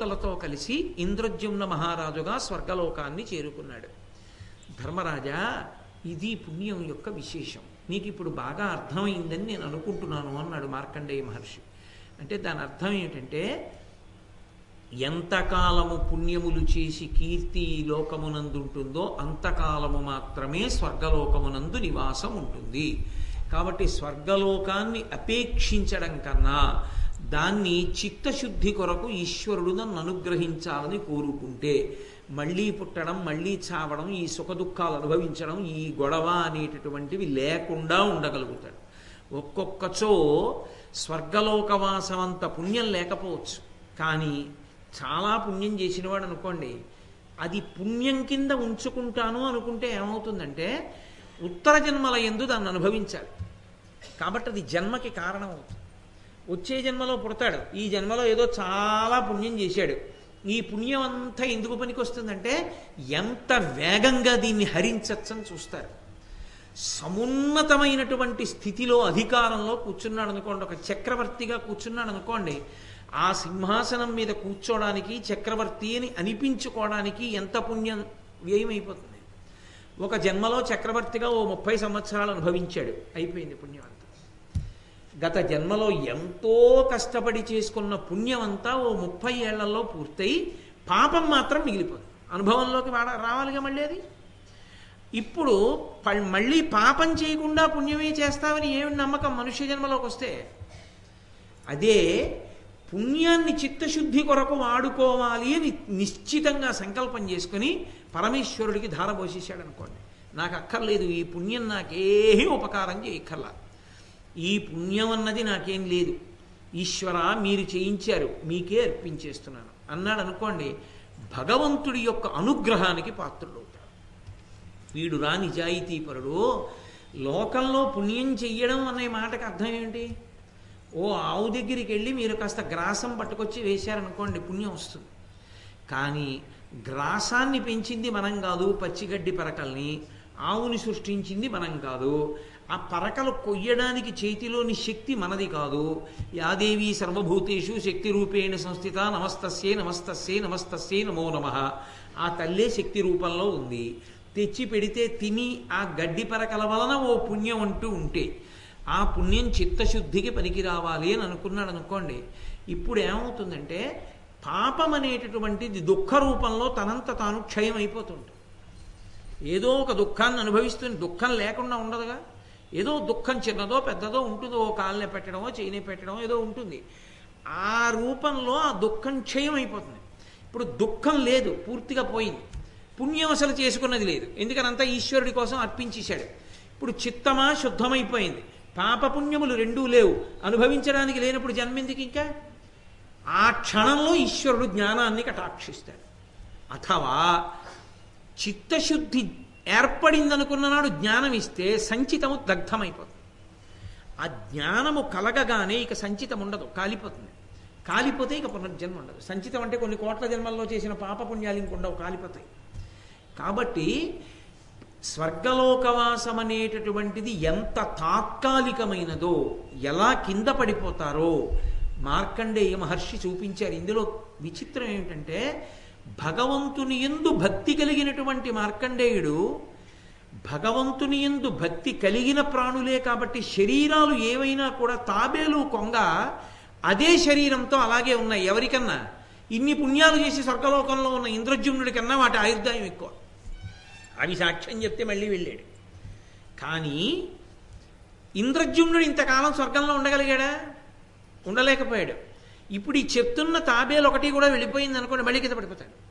దేవతలతో కలిసి ఇంద్రజ్యుమ్న మహారాజుగా స్వర్గలోకాన్ని చేరుకున్నాడు. ధర్మరాజా ఇది పుణ్యం యొక్క విశేషం. నీకు ఇప్పుడు బాగా అర్థమైందని నేను అనుకుంటున్నాను అన్నాడు మార్కండేయ మహర్షి. అంటే దాని అర్థం ఏమిటంటే ఎంతకాలము పుణ్యములు చేసి కీర్తి ఈ లోకమునందుంటుందో అంతకాలము మాత్రమే స్వర్గలోకమునందు నివాసం ఉంటుంది కాబట్టి స్వర్గలోకాన్ని అపేక్షించడం కన్నా దాన్ని చిత్తశుద్ధి కొరకు ఈశ్వరుడు నన్ను అనుగ్రహించాలని కోరుకుంటే మళ్ళీ పుట్టడం మళ్ళీ చావడం ఈ సుఖదుఖాలు అనుభవించడం ఈ గొడవ అనేటటువంటివి లేకుండా ఉండగలుగుతాడు. ఒక్కొక్కచో స్వర్గలోకవాసం అంత పుణ్యం లేకపోవచ్చు. కానీ చాలా పుణ్యం చేసినవాడు అనుకోండి అది పుణ్యం కింద ఉంచుకుంటాను అనుకుంటే ఏమవుతుందంటే ఉత్తర జన్మల ఎందు దాన్ని అనుభవించాలి. కాబట్టి అది జన్మకి కారణం అవుతుంది వచ్చే జన్మలో పుడతాడు. ఈ జన్మలో ఏదో చాలా పుణ్యం చేశాడు. ఈ పుణ్యం అంతా ఎందుకు పనికి వస్తుందంటే ఎంత వేగంగా దీన్ని హరించచ్చని చూస్తారు. సమున్నతమైనటువంటి స్థితిలో అధికారంలో కూర్చున్నాడు అనుకోండి ఒక చక్రవర్తిగా కూర్చున్నాడు అనుకోండి ఆ సింహాసనం మీద కూర్చోడానికి చక్రవర్తి అని అనిపించుకోవడానికి ఎంత పుణ్యం వ్యయమైపోతుంది? ఒక జన్మలో చక్రవర్తిగా ఓ ముప్పై సంవత్సరాలు అనుభవించాడు. అయిపోయింది పుణ్యం గత జన్మలో ఎంతో కష్టపడి చేసుకున్న పుణ్యం అంతా ఓ ముప్పై ఏళ్ళలో పూర్తయి పాపం మాత్రం మిగిలిపోదు. అనుభవంలోకి వాడ రావాలిగా మళ్ళీ అది? ఇప్పుడు ప- మళ్ళీ పాపం చేయకుండా పుణ్యమే చేస్తామని ఏమి నమ్మకం మనుష్య జన్మలోకి వస్తే? అదే పుణ్యాన్ని చిత్తశుద్ధి కొరకు వాడుకోవాలి అని నిశ్చితంగా సంకల్పం చేసుకుని పరమేశ్వరుడికి ధార పోసేసాడు అనుకోండి నాకు అక్కర్లేదు ఈ పుణ్యం నాకేమీ ఉపకారం చేయక్కర్లా. ఈ పుణ్యం అన్నది నాకేం లేదు. ఈశ్వర మీరు చేయించారు మీకే అర్పించేస్తున్నాను. అన్నాడు అనుకోండి భగవంతుడి యొక్క అనుగ్రహానికి పాత్రుడవుతాడు. వీడు రా నిజాయితీపరుడు లోకంలో పుణ్యం చెయ్యడం అనే మాటకు అర్థం ఏంటి ఓ ఆవు దగ్గరికి వెళ్ళి మీరు కాస్త గ్రాసం పట్టుకొచ్చి వేశారనుకోండి పుణ్యం వస్తుంది. కానీ గ్రాసాన్ని పెంచింది మనం కాదు పచ్చిగడ్డి పరకల్ని ఆవుని సృష్టించింది మనం కాదు ఆ పరకలు కొయ్యడానికి చేతిలోని శక్తి మనది కాదు. యాదేవి సర్వభూతేషు శక్తి రూపేణ సంస్థిత నమస్తస్యే నమస్తస్యే నమస్తస్యే నమో నమ. ఆ తల్లే శక్తి రూపంలో ఉంది. తెచ్చి పెడితే తిని ఆ గడ్డి పరకల వలన ఓ పుణ్యం అంటూ ఉంటే. ఆ పుణ్యం చిత్తశుద్ధికి పనికి రావాలి అని అనుకున్నాడు అనుకోండి. ఇప్పుడు ఏమవుతుందంటే పాపం అనేటటువంటిది దుఃఖ రూపంలో తనంత తాను క్షయం అయిపోతుంటుంది ఏదో ఒక దుఃఖాన్ని అనుభవిస్తుంది. దుఃఖం లేకుండా ఉండదుగా. ఏదో దుఃఖం చిన్నదో పెద్దదో ఉంటుందో ఓ కాళ్ళనే పెట్టడమో చేయని పెట్టడమో ఏదో ఉంటుంది. ఆ రూపంలో ఆ దుఃఖం క్షయం అయిపోతుంది. ఇప్పుడు దుఃఖం లేదు పూర్తిగా పోయింది. పుణ్యం అసలు చేసుకున్నది లేదు. ఎందుకనంతా ఈశ్వరుడి కోసం అర్పించేశాడు. ఇప్పుడు చిత్తమా శుద్ధమైపోయింది. పాపపుణ్యములు రెండూ లేవు. అనుభవించడానికి లేనప్పుడు జన్మెందుకు ఇంకా? ఆ క్షణంలో ఈశ్వరుడు జ్ఞానాన్ని కటాక్షిస్తాడు. అథవా చిత్తశుద్ధి ఏర్పడిందనుకున్న నాడు జ్ఞానం ఇస్తే సంచితము దగ్ధమైపోతుంది. ఆ జ్ఞానము కలగగానే ఇక సంచితం ఉండదు కాలిపోతుంది. కాలిపోతే ఇక పునర్జన్మ ఉండదు సంచితం అంటే కొన్ని కోట్ల జన్మల్లో చేసిన పాపపుణ్యాలు ఇంకుండవు కాలిపోతాయి. కాబట్టి స్వర్గలోకవాసం అనేటటువంటిది ఎంత తాత్కాలికమైనదో ఎలా కింద పడిపోతారో మార్కండేయ మహర్షి చూపించారు. ఇందులో విచిత్రం ఏమిటంటే భగవంతుని ఎందు భక్తి కలిగినటువంటి మార్కండేయుడు భగవంతుని ఎందు భక్తి కలిగిన ప్రాణులే కాబట్టి శరీరాలు ఏవైనా కూడా తాబేలు కొంగ అదే శరీరంతో అలాగే ఉన్నాయి. ఎవరికన్నా? ఇన్ని పుణ్యాలు చేసి స్వర్గలోకంలో ఉన్న ఇంద్రజుమ్నుడి కన్నా వాటి ఆయుర్దాయం ఎక్కువ. అవి సాక్ష్యం చెప్తే మళ్ళీ వెళ్ళాడు. కానీ ఇంద్రజుమ్నుడు ఇంతకాలం స్వర్గంలో ఉండగలిగాడా? ఉండలేకపోయాడు. ఇప్పుడు ఈ చెప్తున్న తాబేలు ఒకటి కూడా వెళ్ళిపోయింది అనుకోండి మళ్ళీ కింద పడిపోతాడు.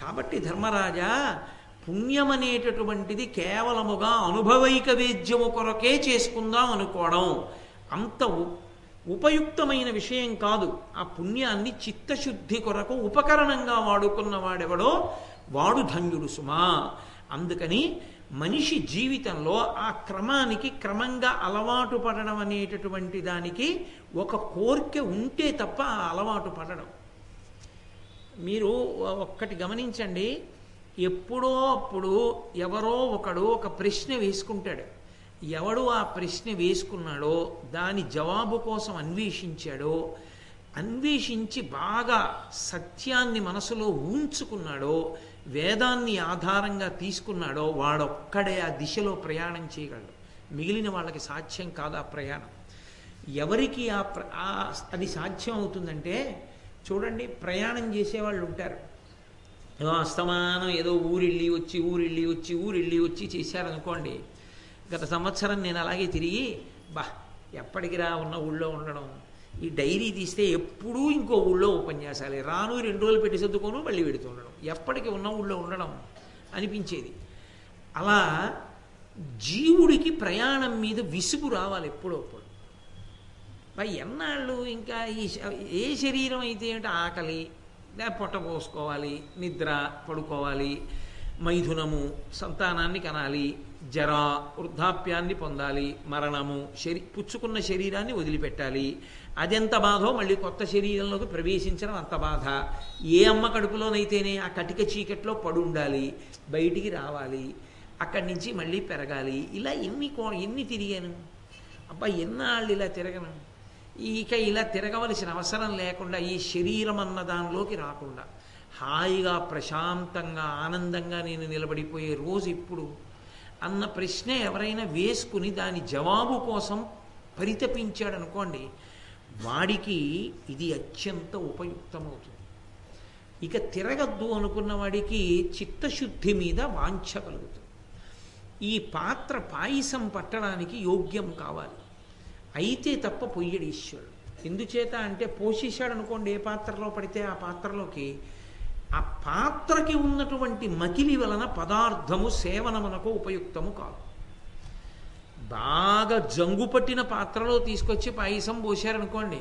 కాబట్టి ధర్మరాజా పుణ్యం అనేటటువంటిది కేవలముగా అనుభవైక వేద్యము కొరకే చేసుకుందాం అనుకోవడం అంత ఉపయుక్తమైన విషయం కాదు. ఆ పుణ్యాన్ని చిత్తశుద్ధి కొరకు ఉపకరణంగా వాడుకున్న వాడెవడో? వాడు ధన్యుడు సుమా. అందుకని మనిషి జీవితంలో ఆ క్రమానికి క్రమంగా అలవాటు పడడం అనేటటువంటి దానికి ఒక కోరిక ఉంటే తప్ప ఆ అలవాటు పడడం. మీరు ఒక్కటి గమనించండి ఎప్పుడో అప్పుడు ఎవరో ఒకడు ఒక ప్రశ్న వేసుకుంటాడు. ఎవడు ఆ ప్రశ్న వేసుకున్నాడో దాని జవాబు కోసం అన్వేషించాడో అన్వేషించి బాగా సత్యాన్ని మనసులో ఉంచుకున్నాడో వేదాన్ని ఆధారంగా తీసుకున్నాడో వాడొక్కడే ఆ దిశలో ప్రయాణం చేయగలడు. మిగిలిన వాళ్ళకి సాధ్యం కాదు ఆ ప్రయాణం. ఎవరికి ఆ ప్ర అది సాధ్యం అవుతుందంటే చూడండి ప్రయాణం చేసేవాళ్ళు ఉంటారు. ఏదో అస్తమానం ఏదో ఊరిళ్ళి వచ్చి ఊరిళ్ళి వచ్చి ఊరిళ్ళి వచ్చి చేశారనుకోండి గత సంవత్సరం నేను అలాగే తిరిగి బా ఎప్పటికి రా ఉన్న ఊళ్ళో ఉండడం? ఈ డైరీ తీస్తే ఎప్పుడూ ఇంకో ఊళ్ళో ఉపన్యాసాలే. రాను రెండు రోజులు పెట్టి సర్దుకోను మళ్ళీ పెడుతూ ఉండడం. ఎప్పటికి ఉన్న ఊళ్ళో ఉండడం అనిపించేది. అలా జీవుడికి ప్రయాణం మీద విసుగు రావాలి ఎప్పుడప్పుడు మరి ఎన్నాళ్ళు ఇంకా ఈ ఏ శరీరం అయితే ఏంటి ఆకలి పొట్ట పోసుకోవాలి నిద్ర పడుకోవాలి మైథునము సంతానాన్ని కనాలి జర వృద్ధాప్యాన్ని పొందాలి మరణము శరీ పుచ్చుకున్న శరీరాన్ని వదిలిపెట్టాలి. అదెంత బాధో మళ్ళీ కొత్త శరీరంలోకి ప్రవేశించడం అంత బాధ. ఏ అమ్మ కడుపులోనైతేనే ఆ కటిక చీకట్లో పడి ఉండాలి బయటికి రావాలి అక్కడి నుంచి మళ్ళీ పెరగాలి. ఇలా ఎన్ని కో ఎన్ని తిరిగాను? అబ్బా ఎన్నాళ్ళు ఇలా తిరగను? ఇక ఇలా తిరగవలసిన అవసరం లేకుండా ఈ శరీరం అన్న దానిలోకి రాకుండా హాయిగా ప్రశాంతంగా ఆనందంగా నేను నిలబడిపోయే రోజు ఇప్పుడు అన్న ప్రశ్న ఎవరైనా వేసుకుని దాని జవాబు కోసం పరితపించాడు అనుకోండి వాడికి ఇది అత్యంత ఉపయుక్తమవుతుంది. ఇక తిరగద్దు అనుకున్న వాడికి చిత్తశుద్ధి మీద వాంఛ కలుగుతుంది. ఈ పాత్ర పాయసం పట్టడానికి యోగ్యం కావాలి. అయితే తప్ప పొయ్యడు ఈశ్వరుడు. ఎందుచేత అంటే పోషించాడు అనుకోండి ఏ పాత్రలో పడితే ఆ పాత్రలోకి ఆ పాత్రకి ఉన్నటువంటి మకిలి వలన పదార్థము సేవనమునకు ఉపయుక్తము కాదు. బాగా జంగు పట్టిన పాత్రలో తీసుకొచ్చి పాయసం పోశారనుకోండి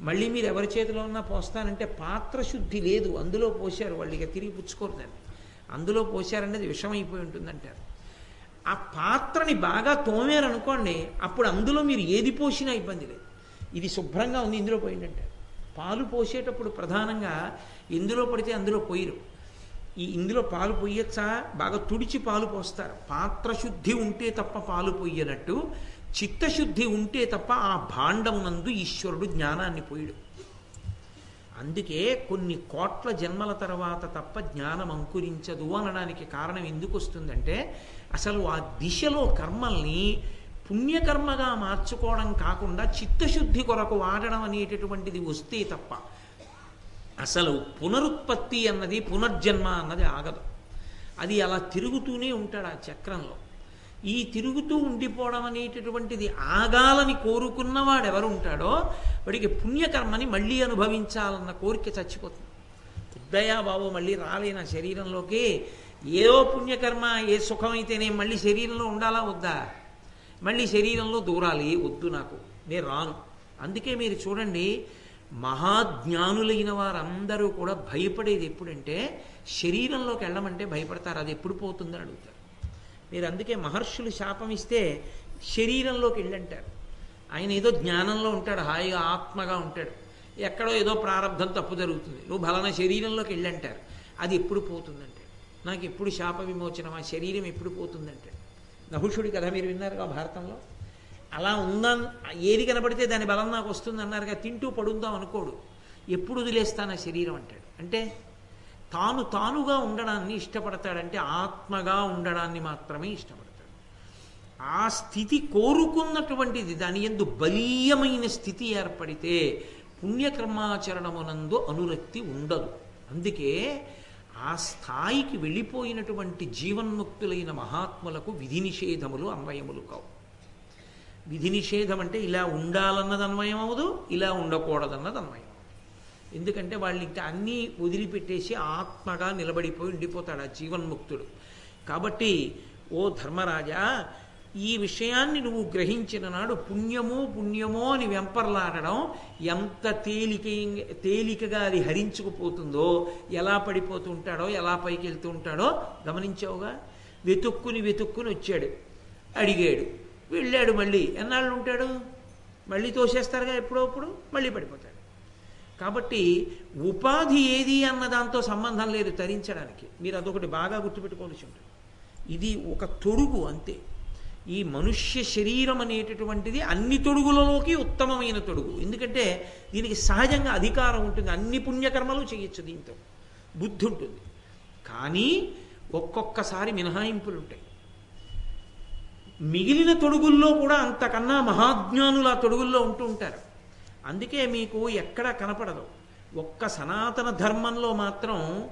మళ్ళీ మీరు ఎవరి చేతిలో ఉన్నా పోస్తానంటే పాత్ర శుద్ధి లేదు అందులో పోశారు వాళ్ళు ఇక తిరిగి పుచ్చుకోరు దాన్ని. అందులో పోశారనేది విషమైపోయి ఉంటుందంటారు. ఆ పాత్రని బాగా తోమారనుకోండి అప్పుడు అందులో మీరు ఏది పోసినా ఇబ్బంది లేదు. ఇది శుభ్రంగా ఉంది ఇందులో పోయిందంటే పాలు పోసేటప్పుడు ప్రధానంగా ఎందులో పడితే అందులో పోయిరు. ఈ ఇందులో పాలు పోయచ్చా? బాగా తుడిచి పాలు పోస్తారు. పాత్ర శుద్ధి ఉంటే తప్ప పాలు పొయ్యనట్టు చిత్తశుద్ధి ఉంటే తప్ప ఆ భాండమునందు ఈశ్వరుడు జ్ఞానాన్ని పోయడు. అందుకే కొన్ని కోట్ల జన్మల తర్వాత తప్ప జ్ఞానం అంకురించదు అనడానికి కారణం ఎందుకు వస్తుందంటే అసలు ఆ దిశలో కర్మల్ని పుణ్యకర్మగా మార్చుకోవడం కాకుండా చిత్తశుద్ధి కొరకు వాడడం అనేటటువంటిది వస్తే తప్ప అసలు పునరుత్పత్తి అన్నది పునర్జన్మ అన్నది ఆగదు. అది అలా తిరుగుతూనే ఉంటాడు ఆ చక్రంలో. ఈ తిరుగుతూ ఉండిపోవడం అనేటటువంటిది ఆగాలని కోరుకున్నవాడు ఎవరు ఉంటాడో వాడికి పుణ్యకర్మని మళ్ళీ అనుభవించాలన్న కోరిక చచ్చిపోతుంది. ఉద్దయా బాబు మళ్ళీ రాలే నా శరీరంలోకి. ఏదో పుణ్యకర్మ ఏ సుఖమైతేనే మళ్ళీ శరీరంలో ఉండాలా వద్దా? మళ్ళీ శరీరంలో దూరాలి వద్దు నాకు. నేను రాను. అందుకే మీరు చూడండి మహాజ్ఞానులైన వారందరూ కూడా భయపడేది ఎప్పుడంటే శరీరంలోకి వెళ్ళమంటే భయపడతారు. అది ఎప్పుడు పోతుందని అడుగుతారు. మీరు అందుకే మహర్షులు శాపం ఇస్తే శరీరంలోకి వెళ్ళంటారు. ఆయన ఏదో జ్ఞానంలో ఉంటాడు హాయిగా ఆత్మగా ఉంటాడు. ఎక్కడో ఏదో ప్రారంధం తప్పు జరుగుతుంది. నువ్వు బలన శరీరంలోకి వెళ్ళంటారు. అది ఎప్పుడు పోతుందంటే. నాకు ఎప్పుడు శాప విమోచనం ఆ శరీరం ఎప్పుడు పోతుందంటే. నహుషుడి కథ మీరు విన్నారుగా భారతంలో? అలా ఉందా ఏది కనబడితే దాని బలం నాకు వస్తుంది అన్నారుగా తింటూ పడుందాం అనుకోడు. ఎప్పుడు వదిలేస్తాను ఆ శరీరం అంటాడు. అంటే తాను తానుగా ఉండడాన్ని ఇష్టపడతాడంటే ఆత్మగా ఉండడాన్ని మాత్రమే ఇష్టపడతాడు. ఆ స్థితి కోరుకున్నటువంటిది దాని ఎందు బలీయమైన స్థితి ఏర్పడితే పుణ్యకర్మాచరణమునందు అనురక్తి ఉండదు. అందుకే ఆ స్థాయికి వెళ్ళిపోయినటువంటి జీవన్ముక్తులైన మహాత్ములకు విధి నిషేధములు అన్వయములు కావు. విధి నిషేధం అంటే ఇలా ఉండాలన్నది అన్వయం అవదు ఇలా ఉండకూడదన్నది అన్వయం ఎందుకంటే వాళ్ళు ఇంకా అన్నీ వదిలిపెట్టేసి ఆత్మగా నిలబడిపోయి ఉండిపోతాడు ఆ జీవన్ముక్తుడు. కాబట్టి ఓ ధర్మరాజా ఈ విషయాన్ని నువ్వు గ్రహించిన నాడు పుణ్యమో పుణ్యమో అని వెంపర్లాడడం ఎంత తేలిక తేలికగా అది హరించుకుపోతుందో ఎలా పడిపోతూ ఉంటాడో ఎలా పైకి వెళ్తూ ఉంటాడో గమనించావుగా? వెతుక్కుని వెతుక్కుని వచ్చాడు. అడిగాడు. వెళ్ళాడు మళ్ళీ. ఎన్నాళ్ళు ఉంటాడు? మళ్ళీ తోసేస్తారుగా ఎప్పుడప్పుడు మళ్ళీ పడిపోతాడు. కాబట్టి ఉపాధి ఏది అన్న దాంతో సంబంధం లేదు తరించడానికి. మీరు అదొకటి బాగా గుర్తుపెట్టుకోవాల్సి ఉంటుంది. ఇది ఒక తొడుగు అంతే. ఈ మనుష్య శరీరం అనేటటువంటిది అన్ని తొడుగులలోకి ఉత్తమమైన తొడుగు. ఎందుకంటే దీనికి సహజంగా అధికారం ఉంటుంది. అన్ని పుణ్యకర్మలు చేయొచ్చు దీంతో. బుద్ధి ఉంటుంది. కానీ ఒక్కొక్కసారి మినహాయింపులు ఉంటాయి మిగిలిన తొడుగుల్లో కూడా అంతకన్నా మహాజ్ఞానులు ఆ తొడుగుల్లో ఉంటూ ఉంటారు. అందుకే మీకు ఎక్కడా కనపడదు. ఒక్క సనాతన ధర్మంలో మాత్రం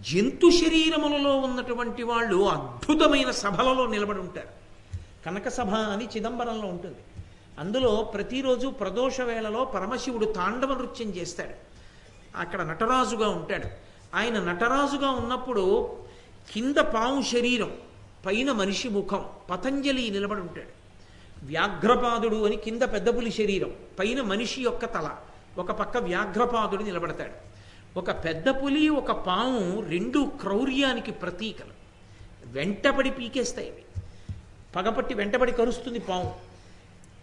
జంతు శరీరములలో ఉన్నటువంటి వాళ్ళు అద్భుతమైన సభలలో నిలబడి ఉంటారు. కనక సభ అని చిదంబరంలో ఉంటుంది. అందులో ప్రతిరోజు ప్రదోష వేళలో పరమశివుడు తాండవ నృత్యం చేస్తాడు. అక్కడ నటరాజుగా ఉంటాడు. ఆయన నటరాజుగా ఉన్నప్పుడు కింద పాము శరీరం పైన మనిషి ముఖం పతంజలి నిలబడి ఉంటాడు. వ్యాఘ్రపాదుడు అని కింద పెద్ద పులి శరీరం పైన మనిషి యొక్క తల ఒక పక్క వ్యాఘ్రపాదుడు నిలబడతాడు. ఒక పెద్ద పులి ఒక పాము రెండు క్రౌర్యానికి ప్రతీకలు. వెంటబడి పీకేస్తాయి అవి. పగపట్టి వెంటబడి కరుస్తుంది పాము.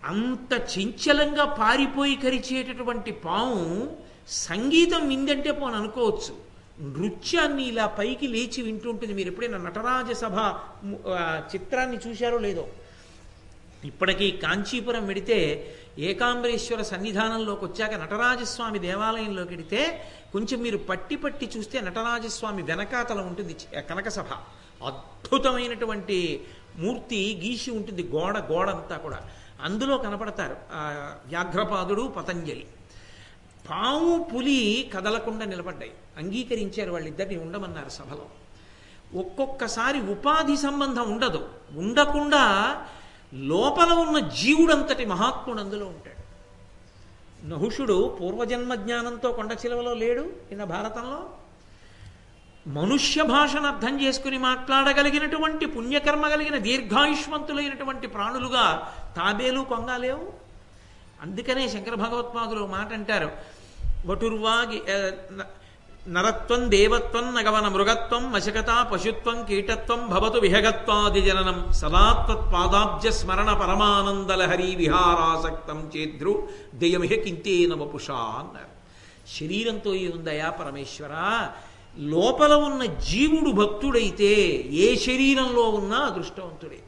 అంత చంచలంగా పారిపోయి కరిచేటటువంటి పాము సంగీతం విందంటే పోను అనుకోవచ్చు నృత్యాన్ని ఇలా పైకి లేచి వింటుంటుంది. మీరు ఎప్పుడైనా నటరాజ సభ చిత్రాన్ని చూశారో లేదో? ఇప్పటికీ కాంచీపురం వెడితే ఏకాంబరేశ్వర సన్నిధానంలోకి వచ్చాక నటరాజస్వామి దేవాలయంలోకి వెడితే కొంచెం మీరు పట్టి పట్టి చూస్తే నటరాజస్వామి వెనకాతల ఉంటుంది కనక సభ అద్భుతమైనటువంటి మూర్తి గీసి ఉంటుంది. గోడ గోడ అంతా కూడా. అందులో కనపడతారు వ్యాఘ్రపాదుడు పతంజలి. పాము పులి కదలకుండా నిలబడ్డాయి. అంగీకరించారు వాళ్ళిద్దరిని ఉండమన్నారు సభలో. ఒక్కొక్కసారి ఉపాధి సంబంధం ఉండదు. ఉండకుండా లోపల ఉన్న జీవుడంతటి మహాత్ముడు అందులో ఉంటాడు. నహుషుడు పూర్వజన్మ జ్ఞానంతో కొండ చిలవలో లేడు నిన్న భారతంలో. మనుష్య భాషను అర్థం చేసుకుని మాట్లాడగలిగినటువంటి పుణ్యకర్మ కలిగిన దీర్ఘాయుష్మంతులైనటువంటి ప్రాణులుగా తాబేలు కొంగలేవు అందుకనే శంకర భగవత్పాదులు మాట అంటారు వటుర్వాగి నరత్వం దేవత్వం నగవన మృగత్వం మశకత పశుత్వం కీటత్వం భవతు విహగత్వాది జననం సదాత్వత్పాదాబ్జ స్మరణ పరమానందలహరి విహారాసక్తం చేద్రు దయమిహ కింతేన వపుషా అన్నారు శరీరంతో ఏముందయా పరమేశ్వర లోపల ఉన్న జీవుడు భక్తుడైతే ఏ శరీరంలో ఉన్నా అదృష్టవంతుడే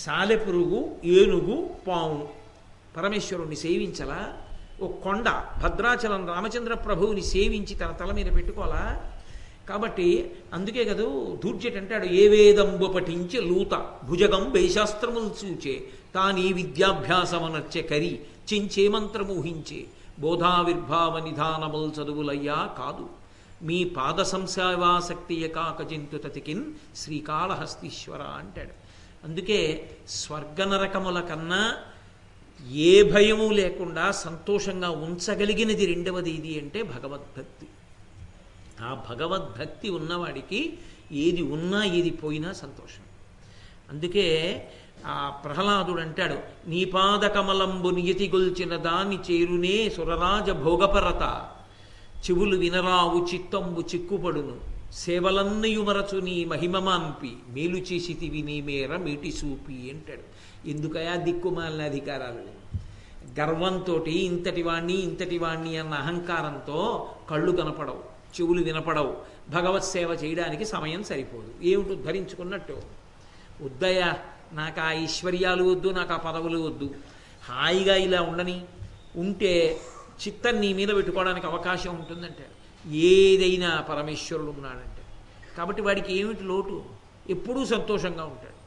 సాలెపురుగు ఏనుగు పాము పరమేశ్వరుణ్ణి సేవించలా ఓ కొండ భద్రాచలం రామచంద్ర ప్రభువుని సేవించి తన తల మీద పెట్టుకోవాలా? కాబట్టి అందుకే కదా దూర్జట్ అంటాడు ఏ వేదంబు పఠించి లూత భుజగం వేశాస్త్రములు చూచే తానీ విద్యాభ్యాసమనర్చె కరి చించే మంత్రమూహించే బోధావిర్భావ నిధానముల్ చదువులయ్యా కాదు. మీ పాద సంసేవాసక్తియ కాకజింతు తతికిన్ శ్రీకాళహస్తీశ్వర అంటాడు. అందుకే స్వర్గనరకముల కన్నా ఏ భయము లేకుండా సంతోషంగా ఉంచగలిగినది రెండవది ఇది అంటే భగవద్భక్తి. ఆ భగవద్భక్తి ఉన్నవాడికి ఏది ఉన్నా ఏది పోయినా సంతోషం. అందుకే ఆ ప్రహ్లాదుడు అంటాడు నీ పాదకమలంబు నియతిగొల్చిన దాన్ని చేరునే సురరాజ భోగపరత. చెవులు వినరావు చిత్తంబు చిక్కుపడును. సేవలన్నయుమరచు నీ మహిమమాంపి మేలు చేసి నీ మేర మీటి సూపి అంటాడు. ఎందుకయా దిక్కుమాలిన అధికారాలు గర్వంతో ఇంతటి వాణ్ణి ఇంతటి వాణ్ణి అన్న అహంకారంతో కళ్ళు కనపడవు చెవులు వినపడవు. భగవత్ సేవ చేయడానికి సమయం సరిపోదు. ఏమిటి ధరించుకున్నట్టు. వద్దయ్యా నాకు ఆ ఐశ్వర్యాలు వద్దు నాకు ఆ పదవులు వద్దు. హాయిగా ఇలా ఉండని ఉంటే చిత్తం నీ మీద పెట్టుకోవడానికి అవకాశం ఉంటుందంటే. ఏదైనా పరమేశ్వరుడు ఉన్నాడంటే. కాబట్టి వాడికి ఏమిటి లోటు? ఎప్పుడూ సంతోషంగా ఉంటాడు.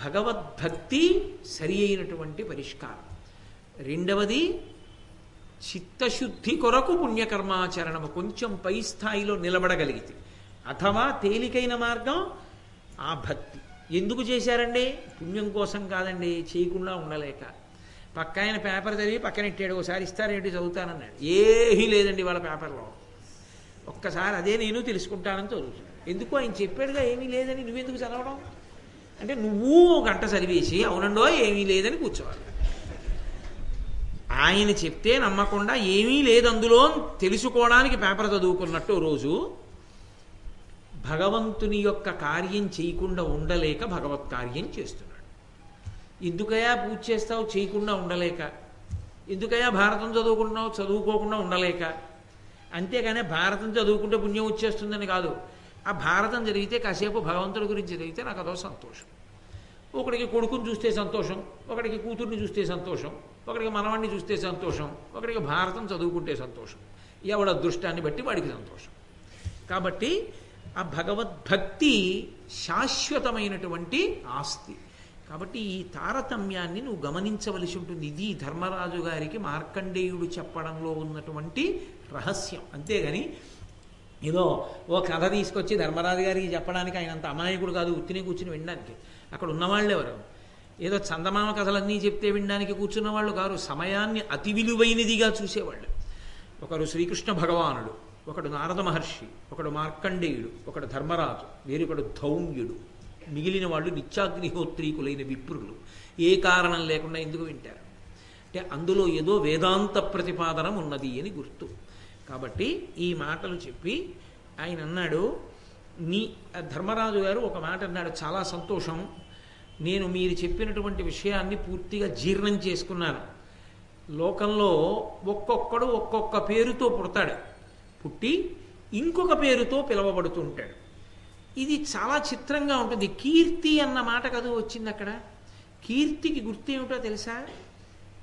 భగవద్భక్తి సరి అయినటువంటి పరిష్కారం. రెండవది చిత్తశుద్ధి కొరకు పుణ్యకర్మాచరణము కొంచెం పై స్థాయిలో నిలబడగలిగితే అథవా తేలికైన మార్గం ఆ భక్తి. ఎందుకు చేశారండి? పుణ్యం కోసం కాదండి చేయకుండా ఉండలేక. పక్క ఆయన పేపర్ చదివి పక్కన ఇట్టాడు ఒకసారి ఇస్తారేంటి చదువుతానన్నాడు. ఏమీ లేదండి వాళ్ళ పేపర్లో. ఒక్కసారి అదే నేను తెలుసుకుంటానని చదువుతున్నాడు. ఎందుకు ఆయన చెప్పాడుగా ఏమీ లేదని నువ్వెందుకు చదవడం? అంటే నువ్వు గంట చదివేసి అవునండో ఏమీ లేదని కూర్చోవాలి. ఆయన చెప్తే నమ్మకుండా ఏమీ లేదు అందులో తెలుసుకోవడానికి పేపర్ చదువుకున్నట్టు రోజు భగవంతుని యొక్క కార్యం చేయకుండా ఉండలేక భగవత్ కార్యం చేస్తున్నాడు. ఎందుకయా పూజ చేస్తావు? చేయకుండా ఉండలేక. ఎందుకయా భారతం చదువుకుంటున్నావు? చదువుకోకుండా ఉండలేక. అంతేగానే భారతం చదువుకుంటే పుణ్యం వచ్చేస్తుందని కాదు. ఆ భారతం జరిగితే కాసేపు భగవంతుడి గురించి జరిగితే నాకు అదో సంతోషం. ఒకడికి కొడుకుని చూస్తే సంతోషం ఒకడికి కూతుర్ని చూస్తే సంతోషం ఒకడికి మనవాణ్ణి చూస్తే సంతోషం ఒకడికి భారతం చదువుకుంటే సంతోషం. ఎవడ అదృష్టాన్ని బట్టి వాడికి సంతోషం. కాబట్టి ఆ భగవద్భక్తి శాశ్వతమైనటువంటి ఆస్తి. కాబట్టి ఈ తారతమ్యాన్ని నువ్వు గమనించవలసి ఉంటుంది. ఇది ధర్మరాజు గారికి మార్కండేయుడు చెప్పడంలో ఉన్నటువంటి రహస్యం. అంతేగాని ఏదో ఓ కథ తీసుకొచ్చి ధర్మరాజు గారికి చెప్పడానికి ఆయన అంత అమాయకుడు కాదు. ఉత్తిని కూర్చుని వినడానికి. అక్కడ ఉన్నవాళ్ళు ఎవరు ఏదో చందమామ కథలన్నీ చెప్తే వినడానికి కూర్చున్న వాళ్ళు కారు. సమయాన్ని అతి విలువైనదిగా చూసేవాళ్ళు. ఒకరు శ్రీకృష్ణ భగవానుడు ఒకడు నారద మహర్షి ఒకడు మార్కండేయుడు ఒకడు ధర్మరాజు వేరొకడు ధౌమ్యుడు. మిగిలిన వాళ్ళు నిత్యాగ్నిహోత్రీకులైన విప్రులు. ఏ కారణం లేకుండా ఎందుకు వింటారు? అంటే అందులో ఏదో వేదాంత ప్రతిపాదనం ఉన్నది అని గుర్తు. కాబట్టి ఈ మాటలు చెప్పి ఆయన అన్నాడు నీ ధర్మరాజు గారు ఒక మాట అన్నాడు చాలా సంతోషం. నేను మీరు చెప్పినటువంటి విషయాన్ని పూర్తిగా జీర్ణం చేసుకున్నాను. లోకంలో ఒక్కొక్కడు ఒక్కొక్క పేరుతో పుడతాడు. పుట్టి ఇంకొక పేరుతో పిలవబడుతూ ఉంటాడు ఇది చాలా చిత్రంగా ఉంటుంది. కీర్తి అన్న మాట కదా వచ్చింది అక్కడ? కీర్తికి గుర్తు ఏమిటో తెలుసా?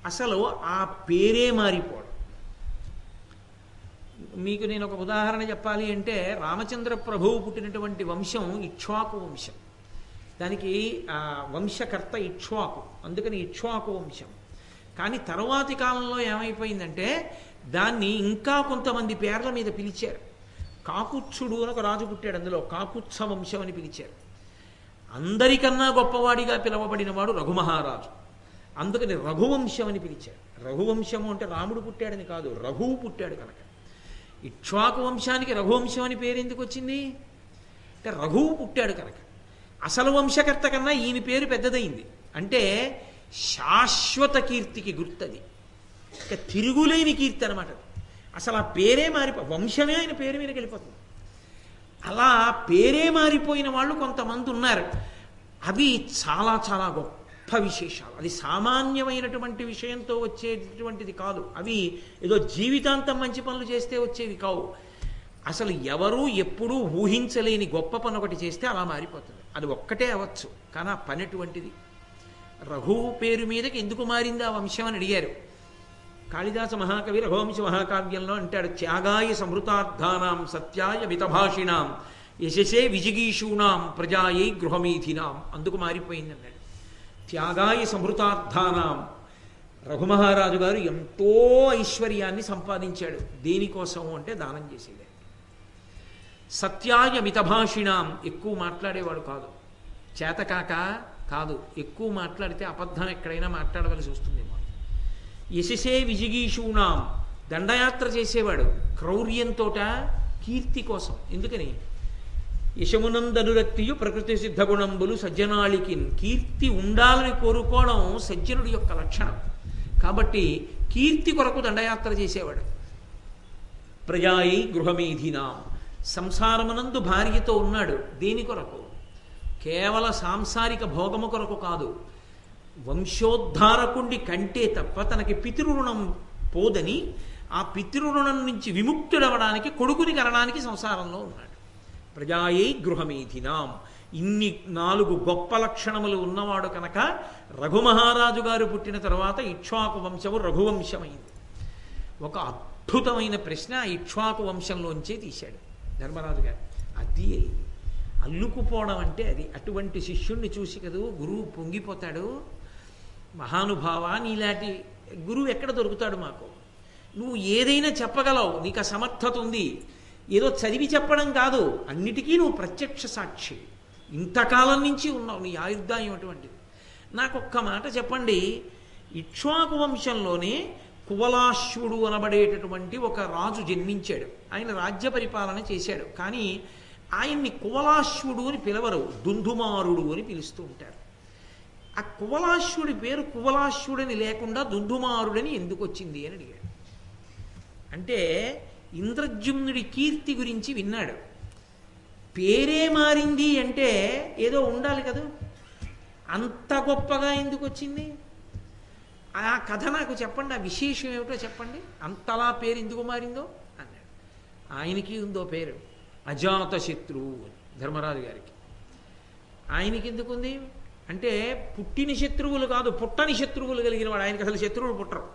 అసలు ఆ పేరే మారిపోవడం. మీకు నేను ఒక ఉదాహరణ చెప్పాలి అంటే రామచంద్ర ప్రభువు పుట్టినటువంటి వంశం ఇక్ష్వాకు వంశం. దానికి వంశకర్త ఇక్ష్వాకు. అందుకని ఇక్ష్వాకు వంశం. కానీ తర్వాతి కాలంలో ఏమైపోయిందంటే దాన్ని ఇంకా కొంతమంది పేర్ల మీద పిలిచారు. కాకుచ్చుడు అని ఒక రాజు పుట్టాడు అందులో. కాకుత్స వంశం అని పిలిచారు. అందరికన్నా గొప్పవాడిగా పిలవబడిన వాడు రఘుమహారాజు. అందుకని రఘువంశం అని పిలిచారు. రఘువంశము అంటే రాముడు పుట్టాడని కాదు రఘువు పుట్టాడు కనుక. ఇక్ష్వాకు వంశానికి రఘువంశం అని పేరు ఎందుకు వచ్చింది? అంటే రఘువు పుట్టాడు కనుక. అసలు వంశకర్త కన్నా ఈయన పేరు పెద్దదైంది. అంటే శాశ్వత కీర్తికి గుర్తది. ఇక తిరుగులేని కీర్తి అనమాట అసలు ఆ పేరే మారిపో వంశమే ఆయన పేరు మీదకి వెళ్ళిపోతుంది. అలా పేరే మారిపోయిన వాళ్ళు కొంతమంది ఉన్నారు. అవి చాలా చాలా గొప్ప విశేషాలు. అది సామాన్యమైనటువంటి విషయంతో వచ్చేటటువంటిది కాదు. అవి ఏదో జీవితాంతం మంచి పనులు చేస్తే వచ్చేవి కావు. అసలు ఎవరూ ఎప్పుడూ ఊహించలేని గొప్ప పని ఒకటి చేస్తే అలా మారిపోతుంది. అది ఒక్కటే అవ్వచ్చు కానీ ఆ పని అటువంటిది రఘువు పేరు మీదకి ఎందుకు మారింది ఆ వంశం అని అడిగారు. కాళిదాస మహాకవి రఘువంశ మహాకావ్యంలో అంటాడు త్యాగాయ సమృతార్థానాం సత్యాయ మితభాషిణాం యశసే విజిగీషూణాం ప్రజాయై గృహమీథినాం అందుకు మారిపోయింది అన్నాడు. త్యాగాయ సమృతార్థానాం. రఘుమహారాజు గారు ఎంతో ఐశ్వర్యాన్ని సంపాదించాడు. దేనికోసం అంటే దానం చేసేదే సత్యాయ మితభాషిణాం ఎక్కువ మాట్లాడేవాడు కాదు. చేతకాక కాదు. ఎక్కువ మాట్లాడితే అబద్ధం ఎక్కడైనా మాట్లాడవలసి వస్తుందేమో యశసే విజిగీషూణాం. దండయాత్ర చేసేవాడు. క్రౌర్యంతో కీర్తి కోసం. ఎందుకని? యశమునందనురక్తియు ప్రకృతి సిద్ధ గుణంబులు సజ్జనాళికిన్. కీర్తి ఉండాలని కోరుకోవడం సజ్జనుడి యొక్క లక్షణం. కాబట్టి కీర్తి కొరకు దండయాత్ర చేసేవాడు. ప్రజాయి గృహమేధినాం. సంసారమునందు భార్యతో ఉన్నాడు. దేని కొరకు? కేవల సాంసారిక భోగము కొరకు కాదు. వంశోద్ధారకుండి కంటే తప్ప తనకి పితృరుణం పోదని ఆ పితృరుణం నుంచి విముక్తుడవడానికి కొడుకుని కనడానికి సంసారంలో ఉన్నాడు. ప్రజాయై గృహమీధినాం ఇన్ని నాలుగు గొప్ప లక్షణములు ఉన్నవాడు కనుక రఘుమహారాజు గారు పుట్టిన తర్వాత ఇక్ష్వాకు వంశము రఘువంశమైంది. ఒక అద్భుతమైన ప్రశ్న ఆ ఇక్ష్వాకు వంశంలోంచే తీశాడు. ధర్మరాజు గారు అది అల్లుకుపోవడం అంటే అది అటువంటి శిష్యుణ్ణి చూసి కదూ గురువు పొంగిపోతాడు. మహానుభావ నీలాంటి గురువు ఎక్కడ దొరుకుతాడు మాకు? నువ్వు ఏదైనా చెప్పగలవు నీకు ఆ సమర్థత ఉంది. ఏదో చదివి చెప్పడం కాదు అన్నిటికీ నువ్వు ప్రత్యక్ష సాక్షి. ఇంతకాలం నుంచి ఉన్నావు నీ ఆయుర్దాయం అటువంటిది. నాకు ఒక్క మాట చెప్పండి ఇక్ష్వాకు వంశంలోనే కువలాశ్వుడు అనబడేటటువంటి ఒక రాజు జన్మించాడు. ఆయన రాజ్య పరిపాలన చేశాడు. కానీ ఆయన్ని కువలాశ్వుడు అని పిలవరు. దుందుమారుడు అని పిలుస్తూ ఉంటారు. ఆ కువలాశ్వుడి పేరు కువలాశ్వుడని లేకుండా దుందుమారుడని ఎందుకు వచ్చింది అని అడిగాడు. అంటే ఇంద్రజుమ్నుడి కీర్తి గురించి విన్నాడు. పేరే మారింది అంటే ఏదో ఉండాలి కదా. అంత గొప్పగా ఎందుకు వచ్చింది? ఆ కథ నాకు చెప్పండి ఆ విశేషం ఏమిటో చెప్పండి. అంతలా పేరు ఎందుకు మారిందో అన్నాడు. ఆయనకి ఉందో పేరు? అజాత శత్రువు అని ధర్మరాజు గారికి. ఆయనకి ఎందుకు ఉంది? అంటే పుట్టిన శత్రువులు కాదు పుట్టని శత్రువులు కలిగిన వాడు. ఆయనకి అసలు శత్రువులు పుట్టరు.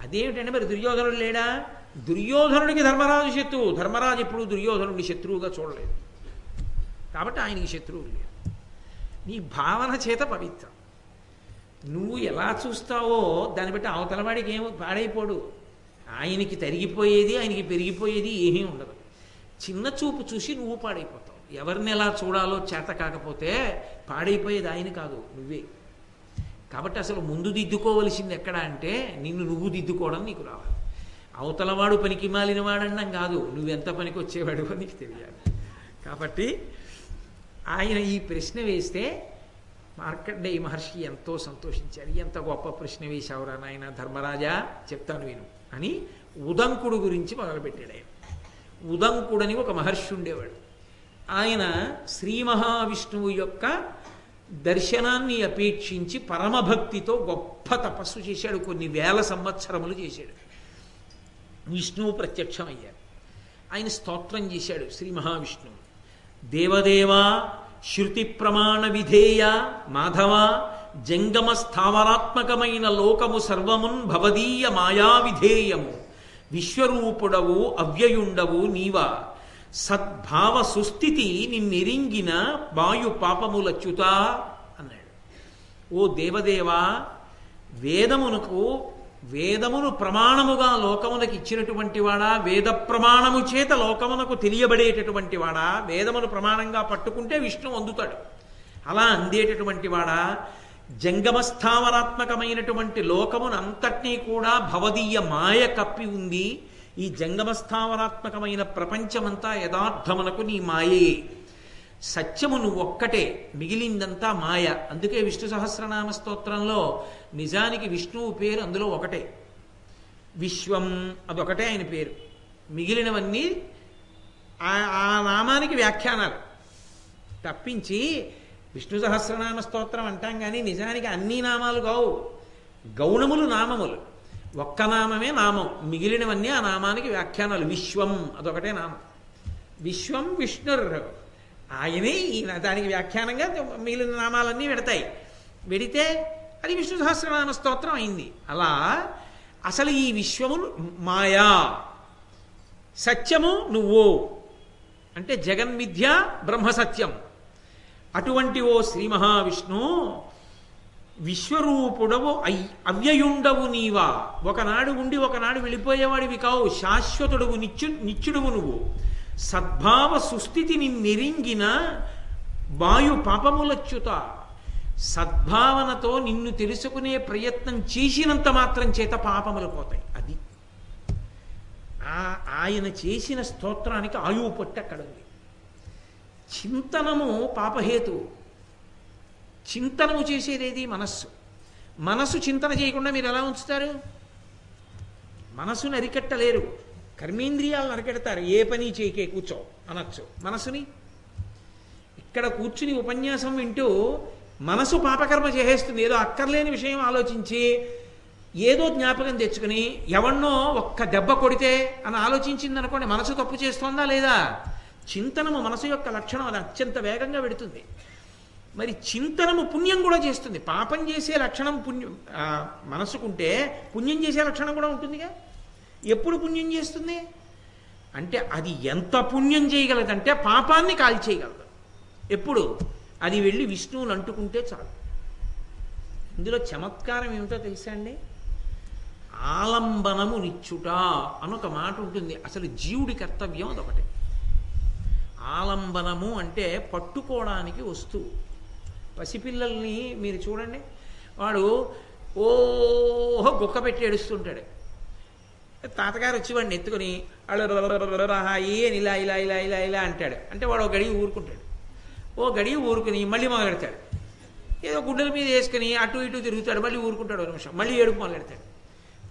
అదేమిటంటే మరి దుర్యోధనుడు లేడా? దుర్యోధనుడికి ధర్మరాజు శత్రువు. ధర్మరాజు ఎప్పుడు దుర్యోధనుడిని శత్రువుగా చూడలేదు. కాబట్టి ఆయనకి శత్రువులు లేరు. నీ భావన చేత పవిత్రం. నువ్వు ఎలా చూస్తావో దాన్ని బట్టి అవతలవాడికి ఏమో పాడైపోడు. ఆయనకి తరిగిపోయేది ఆయనకి పెరిగిపోయేది ఏమీ ఉండదు. చిన్న చూపు చూసి నువ్వు పాడైపోతావు. ఎవరిని ఎలా చూడాలో చేత కాకపోతే పాడైపోయేది ఆయన కాదు నువ్వే. కాబట్టి అసలు ముందు దిద్దుకోవలసింది ఎక్కడ అంటే నిన్ను నువ్వు దిద్దుకోవడం నీకు రావాలి. అవతలవాడు పనికి మాలిన వాడన్నాం కాదు నువ్వెంత పనికి వచ్చేవాడు నీకు తెలియాలి. కాబట్టి ఆయన ఈ ప్రశ్న వేస్తే మార్కండే మహర్షి ఎంతో సంతోషించారు ఎంత గొప్ప ప్రశ్న వేశావురా నాయన ధర్మరాజా! చెప్తాను నేను అని ఉదంకుడు గురించి మొదలుపెట్టాడు ఆయన. ఉదంకుడని ఒక మహర్షి ఉండేవాడు. ఆయన శ్రీ మహావిష్ణువు యొక్క దర్శనాన్ని అపేక్షించి పరమభక్తితో గొప్ప తపస్సు చేశాడు. కొన్ని వేల సంవత్సరములు చేశాడు. విష్ణువు ప్రత్యక్షమయ్యారు ఆయన స్తోత్రం చేశాడు శ్రీ మహావిష్ణువు దేవదేవా శృతి ప్రమాణ విధేయ మాధవ జంగమ స్థావరాత్మకమైన లోకము సర్వమున్ భవదీయ మాయా విధేయము విశ్వరూపుడవు అవ్యయుండవు నీవా. సద్భావ సుస్థితి నిన్నెరింగిన వాయు పాపములచ్యుత అన్నాడు. ఓ దేవదేవా వేదమునకు వేదమును ప్రమాణముగా లోకమునకు ఇచ్చినటువంటి వాడా? వేద ప్రమాణము చేత లోకమునకు తెలియబడేటటువంటి వాడా? వేదమును ప్రమాణంగా పట్టుకుంటే విష్ణు అందుతాడు. అలా అందేటటువంటి వాడా? జంగమస్థావరాత్మకమైనటువంటి లోకమునంతటినీ కూడా భవదీయ మాయ కప్పి ఉంది. ఈ జంగమస్థావరాత్మకమైన ప్రపంచమంతా యథార్థమునకు నీ మాయే. సత్యము నువ్వు ఒక్కటే మిగిలిందంతా మాయ. అందుకే విష్ణు సహస్రనామ స్తోత్రంలో నిజానికి విష్ణువు పేరు అందులో ఒకటే. విశ్వం అదొకటే ఆయన పేరు. మిగిలినవన్నీ ఆ ఆ నామానికి వ్యాఖ్యానాలు. తప్పించి విష్ణు సహస్రనామ స్తోత్రం అంటాం కానీ నిజానికి అన్ని నామాలు కావు. గౌణములు నామములు. ఒక్క నామమే నామం. మిగిలినవన్నీ ఆ నామానికి వ్యాఖ్యానాలు. విశ్వం అదొకటే నామం. విశ్వం విష్ణుర్ ఆయనే ఈ దానికి వ్యాఖ్యానంగా మిగిలిన నామాలన్నీ పెడతాయి. పెడితే అది విష్ణు సహస్రనామ స్తోత్రం అయింది. అలా అసలు ఈ విశ్వము మాయా. సత్యము నువ్వు. అంటే జగన్మిథ్య బ్రహ్మసత్యం అటువంటి ఓ శ్రీ మహావిష్ణు విశ్వరూపుడవు అయ్ అవ్యయుండవు నీవా. ఒకనాడు ఉండి ఒకనాడు వెళ్ళిపోయేవాడివి కావు. శాశ్వతుడవు నిత్యు నిత్యుడువు నువ్వు. సద్భావ సుస్థితిని నెరింగిన వాయు పాపములచ్యుత సద్భావనతో నిన్ను తెలుసుకునే ప్రయత్నం చేసినంత మాత్రం చేత పాపములు పోతాయి. అది. ఆ ఆయన చేసిన స్తోత్రానికి ఆయువు పొట్టి అక్కడ ఉంది. చింతనము పాపహేతు. చింతనము చేసేదేది మనస్సు. మనస్సు చింతన చేయకుండా మీరు ఎలా ఉంచుతారు? మనసుని అరికట్టలేరు. కర్మేంద్రియాలను అరికెడతారు. ఏ పని చేయకే కూర్చో అనొచ్చు. మనసుని ఇక్కడ కూర్చుని ఉపన్యాసం వింటూ మనసు పాపకర్మ చేసేస్తుంది. ఏదో అక్కర్లేని విషయం ఆలోచించి ఏదో జ్ఞాపకం తెచ్చుకుని ఎవన్నో ఒక్క దెబ్బ కొడితే అని ఆలోచించింది అనుకోండి మనసు తప్పు చేస్తోందా లేదా? చింతనము మనసు యొక్క లక్షణం అది అత్యంత వేగంగా పెడుతుంది మరి చింతనము పుణ్యం కూడా చేస్తుంది. పాపం చేసే లక్షణం పుణ్యం మనసుకుంటే పుణ్యం చేసే లక్షణం కూడా ఉంటుందిగా? ఎప్పుడు పుణ్యం చేస్తుంది? అంటే అది ఎంత పుణ్యం చేయగలదంటే పాపాన్ని కాల్చేయగలదు. ఎప్పుడు? అది వెళ్ళి విష్ణువుని అంటుకుంటే చాలు. ఇందులో చమత్కారం ఏమిటో తెలుసా అండి? ఆలంబనము నిచ్చుట అని ఒక మాట ఉంటుంది. అసలు జీవుడి కర్తవ్యం అదొకటి. ఆలంబనము అంటే పట్టుకోవడానికి వస్తువు. పసిపిల్లల్ని మీరు చూడండి. వాడు ఓహో గుక్క పెట్టి ఏడుస్తుంటాడు. తాతగారు వచ్చి వాడిని ఎత్తుకుని హాయి అని ఇలా ఇలా ఇలా ఇలా ఇలా అంటాడు అంటే వాడు ఒక గడియ ఊరుకుంటాడు ఓ గడియ ఊరుకుని మళ్ళీ మొదలెడతాడు. ఏదో గుడ్డల మీద వేసుకుని అటు ఇటు తిరుగుతాడు మళ్ళీ ఊరుకుంటాడు ఒక నిమిషం మళ్ళీ ఏడుపు మొదలెడతాడు.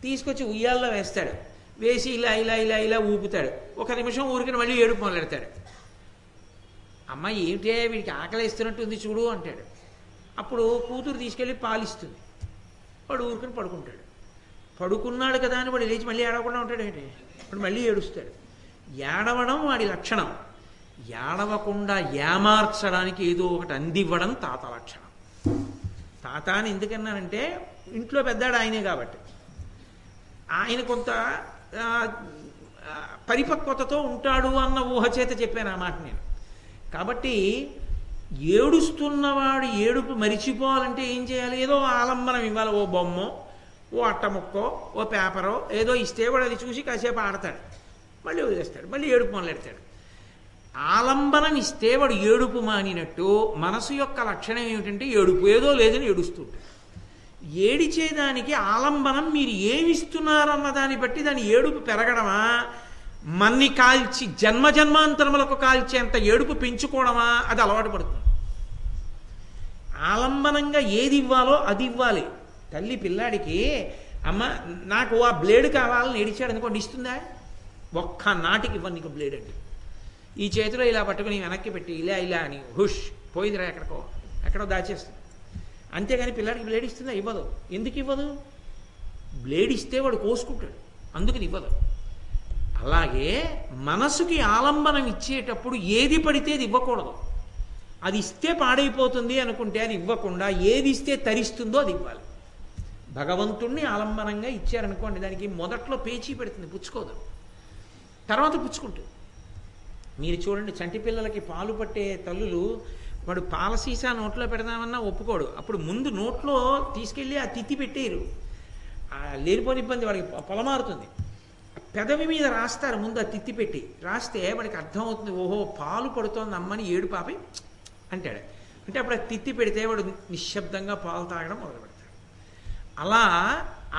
తీసుకొచ్చి ఉయ్యాల్లో వేస్తాడు. వేసి ఇలా ఇలా ఇలా ఇలా ఊపుతాడు. ఒక నిమిషం ఊరికని మళ్ళీ ఏడుపు మొదలెడతాడు. అమ్మ ఏమిటే వీడికి ఆకలిస్తున్నట్టుంది చూడు అంటాడు. అప్పుడు కూతురు తీసుకెళ్ళి పాలిస్తుంది. వాడు ఊరుకుని పడుకుంటాడు. పడుకున్నాడు కదా అని వాడు లేచి మళ్ళీ ఏడవకుండా ఉంటాడు ఏంటి? ఇప్పుడు మళ్ళీ ఏడుస్తాడు. ఏడవడం వాడి లక్షణం. ఏడవకుండా ఏమార్చడానికి ఏదో ఒకటి అందివ్వడం తాత లక్షణం. తాత అని ఎందుకన్నానంటే ఇంట్లో పెద్దాడు ఆయనే కాబట్టి. ఆయన కొంత పరిపక్వతతో ఉంటాడు అన్న ఊహ చేత చెప్పాను ఆ మాట నేను. కాబట్టి ఏడుస్తున్నవాడు ఏడుపు మరిచిపోవాలంటే ఏం చేయాలి? ఏదో ఆలంబనం ఇవ్వాలి ఓ బొమ్మో ఓ అట్టముక్కో ఓ పేపరో ఏదో ఇస్తే వాడు అది చూసి కాసేపు ఆడతాడు. మళ్ళీ వదిలేస్తాడు మళ్ళీ ఏడుపు మొదలెడతాడు. ఆలంబనం ఇస్తే వాడు ఏడుపు మానినట్టు మనసు యొక్క లక్షణం ఏమిటంటే ఏడుపు ఏదో లేదని ఏడుస్తుంటాడు. ఏడిచేదానికి ఆలంబనం మీరు ఏమిస్తున్నారన్న దాన్ని బట్టి దాని ఏడుపు పెరగడమా? మన్ని కాల్చి జన్మ జన్మాంతరములకు కాల్చేంత ఏడుపు పెంచుకోవడమా? అది అలవాటు పడుతుంది. ఆలంబనంగా ఏది ఇవ్వాలో అది ఇవ్వాలి. తల్లి పిల్లాడికి అమ్మ నాకు ఆ బ్లేడ్ కావాలని ఏడిచాడు అనుకోండి ఇస్తుందా? ఒక్క నాటికి ఇవ్వను నీకు బ్లేడ్ అంటే ఈ చేతిలో ఇలా పట్టుకుని వెనక్కి పెట్టి ఇలా ఇలా అని హుష్ పోయిందిరా ఎక్కడికో. ఎక్కడో దాచేస్తుంది. అంతేగాని పిల్లాడికి బ్లేడ్ ఇస్తుందా? ఇవ్వదు. ఎందుకు ఇవ్వదు? బ్లేడ్ ఇస్తే వాడు కోసుకుంటాడు. అందుకని ఇవ్వదు. అలాగే మనసుకి ఆలంబనం ఇచ్చేటప్పుడు ఏది పడితే అది ఇవ్వకూడదు. అది ఇస్తే పాడైపోతుంది అనుకుంటే అది ఇవ్వకుండా ఏది ఇస్తే తరిస్తుందో అది ఇవ్వాలి. భగవంతుణ్ణి ఆలంబనంగా ఇచ్చారనుకోండి దానికి మొదట్లో పేచీ పెడుతుంది పుచ్చుకోదు. తర్వాత పుచ్చుకుంటుంది. మీరు చూడండి చంటి పిల్లలకి పాలు పట్టే తల్లులు వాడు పాల సీసా నోట్లో పెడదామన్నా ఒప్పుకోడు. అప్పుడు ముందు నోట్లో తీసుకెళ్ళి ఆ తిత్తి పెట్టేరు లేనిపోని ఇబ్బంది వాడికి పొలమారుతుంది. పెదవి మీద రాస్తారు ముందు ఆ తిత్తి పెట్టి. రాస్తే వాడికి అర్థమవుతుంది ఓహో పాలు పడుతోంది అమ్మని ఏడు పాపి అంటాడు. అంటే అప్పుడు ఆ తిత్తి పెడితే వాడు నిశ్శబ్దంగా పాలు తాగడం మొదలు పెడతాడు అలా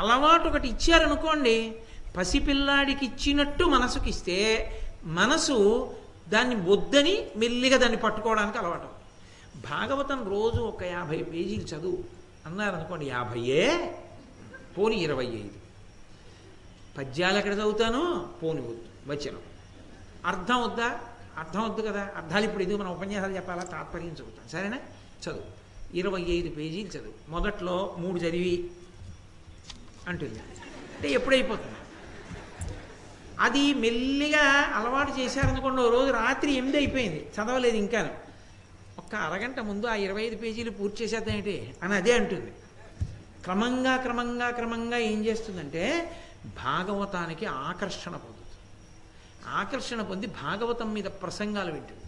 అలవాటు ఒకటి ఇచ్చారనుకోండి పసిపిల్లాడికి ఇచ్చినట్టు మనసుకిస్తే మనసు దాన్ని వద్దని మెల్లిగా దాన్ని పట్టుకోవడానికి అలవాటు. భాగవతం రోజు ఒక యాభై పేజీలు చదువు. అన్నారనుకోండి యాభైయే? పోని ఇరవై ఐదు పద్యాలు ఎక్కడ చదువుతాను? పోని వద్దు. వచనం. అర్థం వద్దా? అర్థం వద్దు కదా. అర్థాలు ఇప్పుడు ఎందుకు మనం ఉపన్యాసాలు చెప్పాలా? తాత్పర్యం చదువుతాను. సరేనా? చదువు. ఇరవై ఐదు పేజీలు చదువు. మొదట్లో మూడు చదివి అంటుంది. అంటే ఎప్పుడైపోతుంది? అది మెల్లిగా అలవాటు చేశారనుకోండి ఓ రోజు రాత్రి ఎనిమిది అయిపోయింది. చదవలేదు ఇంకాను. ఒక్క అరగంట ముందు ఆ ఇరవై ఐదు పేజీలు పూర్తి చేసేద్దాం ఏంటి? అని అదే అంటుంది. క్రమంగా క్రమంగా క్రమంగా ఏం చేస్తుందంటే భాగవతానికి ఆకర్షణ పొందుతుంది. ఆకర్షణ పొంది భాగవతం మీద ప్రసంగాలు వింటుంది.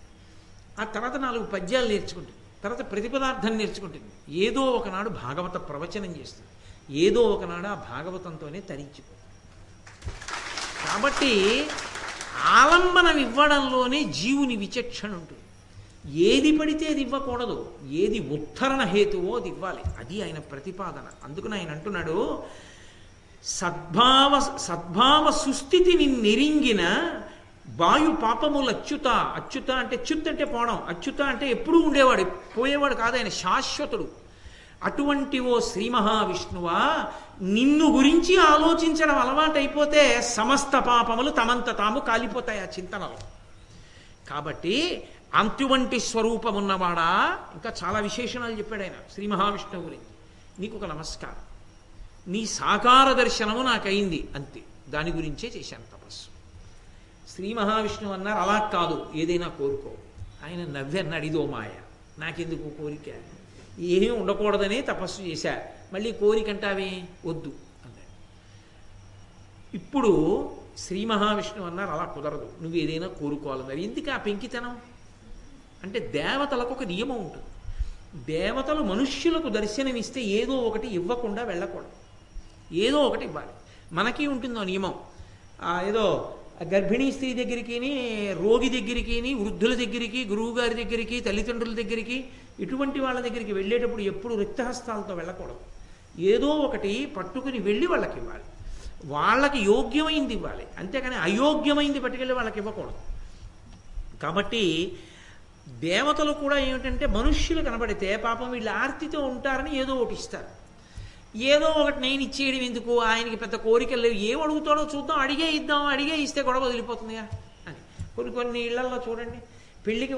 ఆ తర్వాత నాలుగు పద్యాలు నేర్చుకుంటుంది. తర్వాత ప్రతిపదార్థం నేర్చుకుంటుంది. ఏదో ఒకనాడు భాగవత ప్రవచనం చేస్తుంది. ఏదో ఒకనాడు ఆ భాగవతంతోనే తరించిపోతుంది. కాబట్టి ఆలంబనం ఇవ్వడంలోనే జీవుని విచక్షణ ఉంటుంది. ఏది పడితే అది ఇవ్వకూడదు. ఏది ఉత్తరణ హేతువో అది ఇవ్వాలి. అది ఆయన ప్రతిపాదన. అందుకని ఆయన అంటున్నాడు సద్భావ సద్భావ సుస్థితిని నెరింగిన వాయు పాపములు అచ్యుత అచ్యుత అంటే చ్యుత్ అంటే పోవడం అచ్యుత అంటే ఎప్పుడూ ఉండేవాడు పోయేవాడు కాదు ఆయన శాశ్వతుడు. అటువంటి ఓ శ్రీ మహావిష్ణువా నిన్ను గురించి ఆలోచించడం అలవాటైపోతే సమస్త పాపములు తమంత తాము కాలిపోతాయి ఆ చింతనలో. కాబట్టి అంతువంటి స్వరూపం ఉన్నవాడా ఇంకా చాలా విశేషణాలు చెప్పాడు ఆయన శ్రీ మహావిష్ణువు గురించి. నీకు ఒక నమస్కారం. నీ సాకార దర్శనము నాకైంది అంతే. దాని గురించే చేశాను తపస్సు. శ్రీ మహావిష్ణువు అన్నారు అలా కాదు ఏదైనా కోరుకో. ఆయన నవ్వి అన్నాడు ఇదో మాయ నాకెందుకు కోరిక? ఏమీ ఉండకూడదనే తపస్సు చేశా. మళ్ళీ కోరికంటావే? వద్దు అన్నాడు ఇప్పుడు శ్రీ మహావిష్ణువు అన్నారు అలా కుదరదు. నువ్వు ఏదైనా కోరుకోవాలన్నారు ఎందుకు ఆ పెంకితనం? అంటే దేవతలకు ఒక నియమం ఉంటుంది. దేవతలు మనుష్యులకు దర్శనమిస్తే ఏదో ఒకటి ఇవ్వకుండా వెళ్ళకూడదు. ఏదో ఒకటి ఇవ్వాలి. మనకి ఉంటుందో నియమం. ఆ ఏదో గర్భిణీ స్త్రీ దగ్గరికి రోగి దగ్గరికి వృద్ధుల దగ్గరికి గురువు గారి దగ్గరికి తల్లిదండ్రుల దగ్గరికి ఇటువంటి వాళ్ళ దగ్గరికి వెళ్ళేటప్పుడు ఎప్పుడు రిక్తహస్తాలతో వెళ్ళకూడదు. ఏదో ఒకటి పట్టుకుని వెళ్ళి వాళ్ళకి ఇవ్వాలి వాళ్ళకి యోగ్యమైంది ఇవ్వాలి. అంతేకాని అయోగ్యమైంది పట్టుకెళ్ళి వాళ్ళకి ఇవ్వకూడదు కాబట్టి దేవతలు కూడా ఏమిటంటే మనుష్యులు కనబడితే పాపం వీళ్ళు ఆర్తితో ఉంటారని ఏదో ఒకటి ఇస్తారు. ఏదో ఒకటి నేను ఇచ్చేయడం ఎందుకు? ఆయనకి పెద్ద కోరికలు లేవు ఏం అడుగుతాడో చూద్దాం. అడిగే ఇద్దాం. అడిగే ఇస్తే గొడవ వదిలిపోతుందిగా అని. కొన్ని కొన్ని ఇళ్ళల్లో చూడండి. పెళ్ళికి